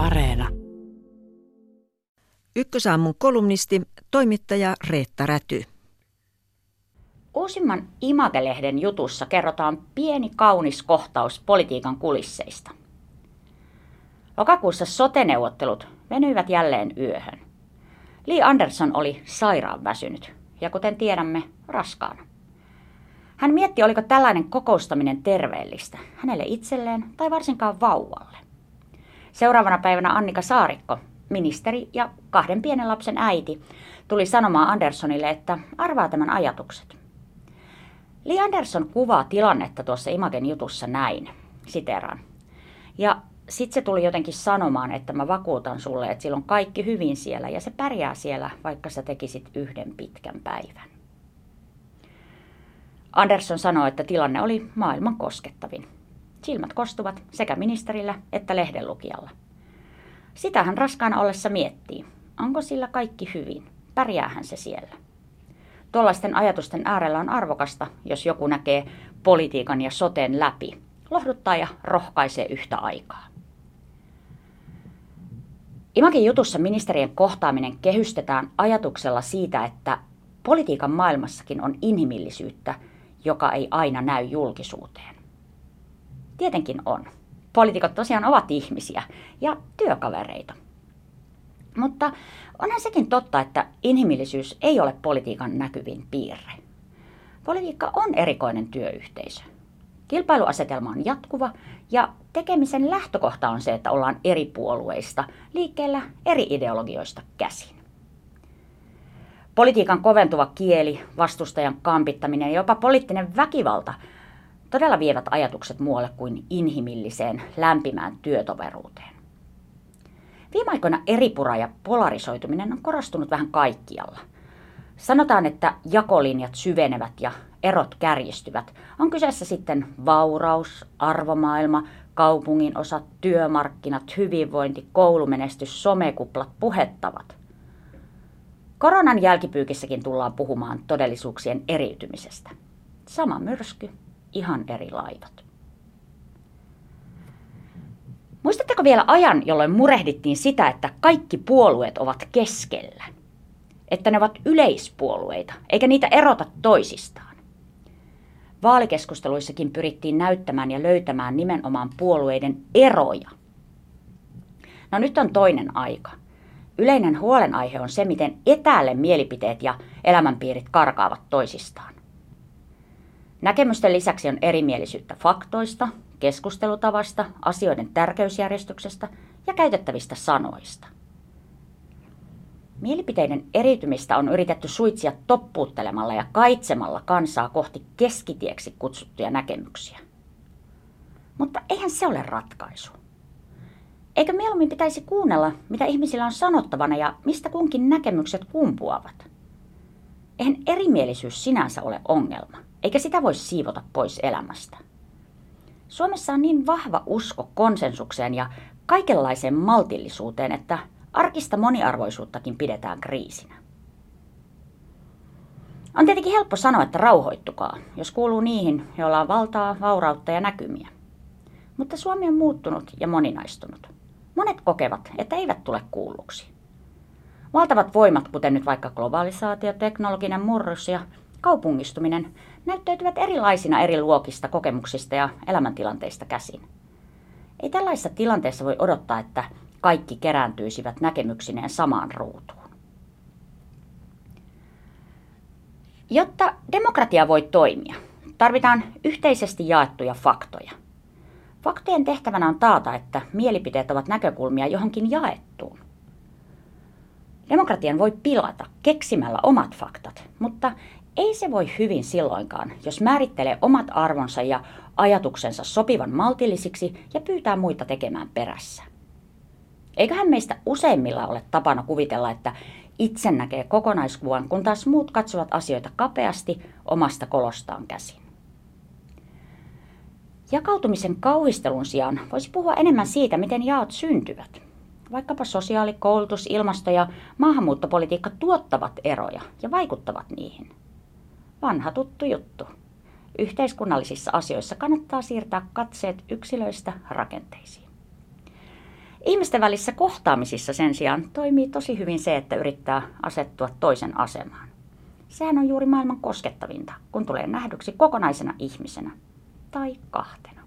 Areena. Ykkösaamun kolumnisti, toimittaja Reetta Räty. Uusimman Image-lehden jutussa kerrotaan pieni kaunis kohtaus politiikan kulisseista. Lokakuussa soteneuvottelut venyivät jälleen yöhön. Lee Anderson oli sairaan väsynyt ja kuten tiedämme, raskaana. Hän mietti, oliko tällainen kokoustaminen terveellistä hänelle itselleen tai varsinkaan vauvalle. Seuraavana päivänä Annika Saarikko, ministeri ja kahden pienen lapsen äiti, tuli sanomaan Anderssonille, että arvaa tämän ajatukset. Li Anderson kuvaa tilannetta tuossa Imagen jutussa näin, siteraan. Ja sitten se tuli jotenkin sanomaan, että mä vakuutan sulle, että silloin kaikki hyvin siellä ja se pärjää siellä, vaikka sä tekisit yhden pitkän päivän. Andersson sanoi, että tilanne oli maailman koskettavin. Silmät kostuvat sekä ministerillä että lehdenlukijalla. Sitä hän raskaana ollessa miettii. Onko sillä kaikki hyvin? Pärjäähän se siellä? Tuollaisten ajatusten äärellä on arvokasta, jos joku näkee politiikan ja soteen läpi, lohduttaa ja rohkaisee yhtä aikaa. Imakin jutussa ministerien kohtaaminen kehystetään ajatuksella siitä, että politiikan maailmassakin on inhimillisyyttä, joka ei aina näy julkisuuteen. Tietenkin on. Poliitikot tosiaan ovat ihmisiä ja työkavereita. Mutta onhan sekin totta, että inhimillisyys ei ole politiikan näkyvin piirre. Politiikka on erikoinen työyhteisö. Kilpailuasetelma on jatkuva ja tekemisen lähtökohta on se, että ollaan eri puolueista liikkeellä eri ideologioista käsin. Politiikan koventuva kieli, vastustajan kampittaminen ja jopa poliittinen väkivalta todella vievät ajatukset muualle kuin inhimilliseen, lämpimään työtoveruuteen. Viime aikoina eripura ja polarisoituminen on korostunut vähän kaikkialla. Sanotaan, että jakolinjat syvenevät ja erot kärjistyvät. On kyseessä sitten vauraus, arvomaailma, kaupungin osat, työmarkkinat, hyvinvointi, koulumenestys, somekuplat, puhettavat. Koronan jälkipyykissäkin tullaan puhumaan todellisuuksien eriytymisestä. Sama myrsky, ihan eri laivat. Muistatteko vielä ajan, jolloin murehdittiin sitä, että kaikki puolueet ovat keskellä? Että ne ovat yleispuolueita, eikä niitä erota toisistaan. Vaalikeskusteluissakin pyrittiin näyttämään ja löytämään nimenomaan puolueiden eroja. No nyt on toinen aika. Yleinen huolenaihe on se, miten etäälle mielipiteet ja elämänpiirit karkaavat toisistaan. Näkemysten lisäksi on erimielisyyttä faktoista, keskustelutavasta, asioiden tärkeysjärjestyksestä ja käytettävistä sanoista. Mielipiteiden eriytymistä on yritetty suitsia toppuuttelemalla ja kaitsemalla kansaa kohti keskitieksi kutsuttuja näkemyksiä. Mutta eihän se ole ratkaisu. Eikö mieluummin pitäisi kuunnella, mitä ihmisillä on sanottavana ja mistä kunkin näkemykset kumpuavat? Eihän erimielisyys sinänsä ole ongelma, eikä sitä voi siivota pois elämästä. Suomessa on niin vahva usko konsensukseen ja kaikenlaiseen maltillisuuteen, että arkista moniarvoisuuttakin pidetään kriisinä. On tietenkin helppo sanoa, että rauhoittukaa, jos kuuluu niihin, joilla on valtaa, vaurautta ja näkymiä. Mutta Suomi on muuttunut ja moninaistunut. Monet kokevat, että eivät tule kuulluksi. Valtavat voimat, kuten nyt vaikka globalisaatio, teknologinen murros ja kaupungistuminen, näyttäytyvät erilaisina eri luokista, kokemuksista ja elämäntilanteista käsin. Ei tällaisessa tilanteessa voi odottaa, että kaikki kerääntyisivät näkemyksineen samaan ruutuun. Jotta demokratia voi toimia, tarvitaan yhteisesti jaettuja faktoja. Faktojen tehtävänä on taata, että mielipiteet ovat näkökulmia johonkin jaettuun. Demokratian voi pilata keksimällä omat faktat, mutta ei se voi hyvin silloinkaan, jos määrittelee omat arvonsa ja ajatuksensa sopivan maltillisiksi ja pyytää muita tekemään perässä. Eiköhän meistä useimmilla ole tapana kuvitella, että itse näkee kokonaiskuvan, kun taas muut katsovat asioita kapeasti omasta kolostaan käsin. Jakautumisen kauhistelun sijaan voisi puhua enemmän siitä, miten jaot syntyvät. Vaikkapa sosiaali-, koulutus-, ilmasto- ja maahanmuuttopolitiikka tuottavat eroja ja vaikuttavat niihin. Vanha tuttu juttu. Yhteiskunnallisissa asioissa kannattaa siirtää katseet yksilöistä rakenteisiin. Ihmisten välissä kohtaamisissa sen sijaan toimii tosi hyvin se, että yrittää asettua toisen asemaan. Sehän on juuri maailman koskettavinta, kun tulee nähdyksi kokonaisena ihmisenä tai kahtena.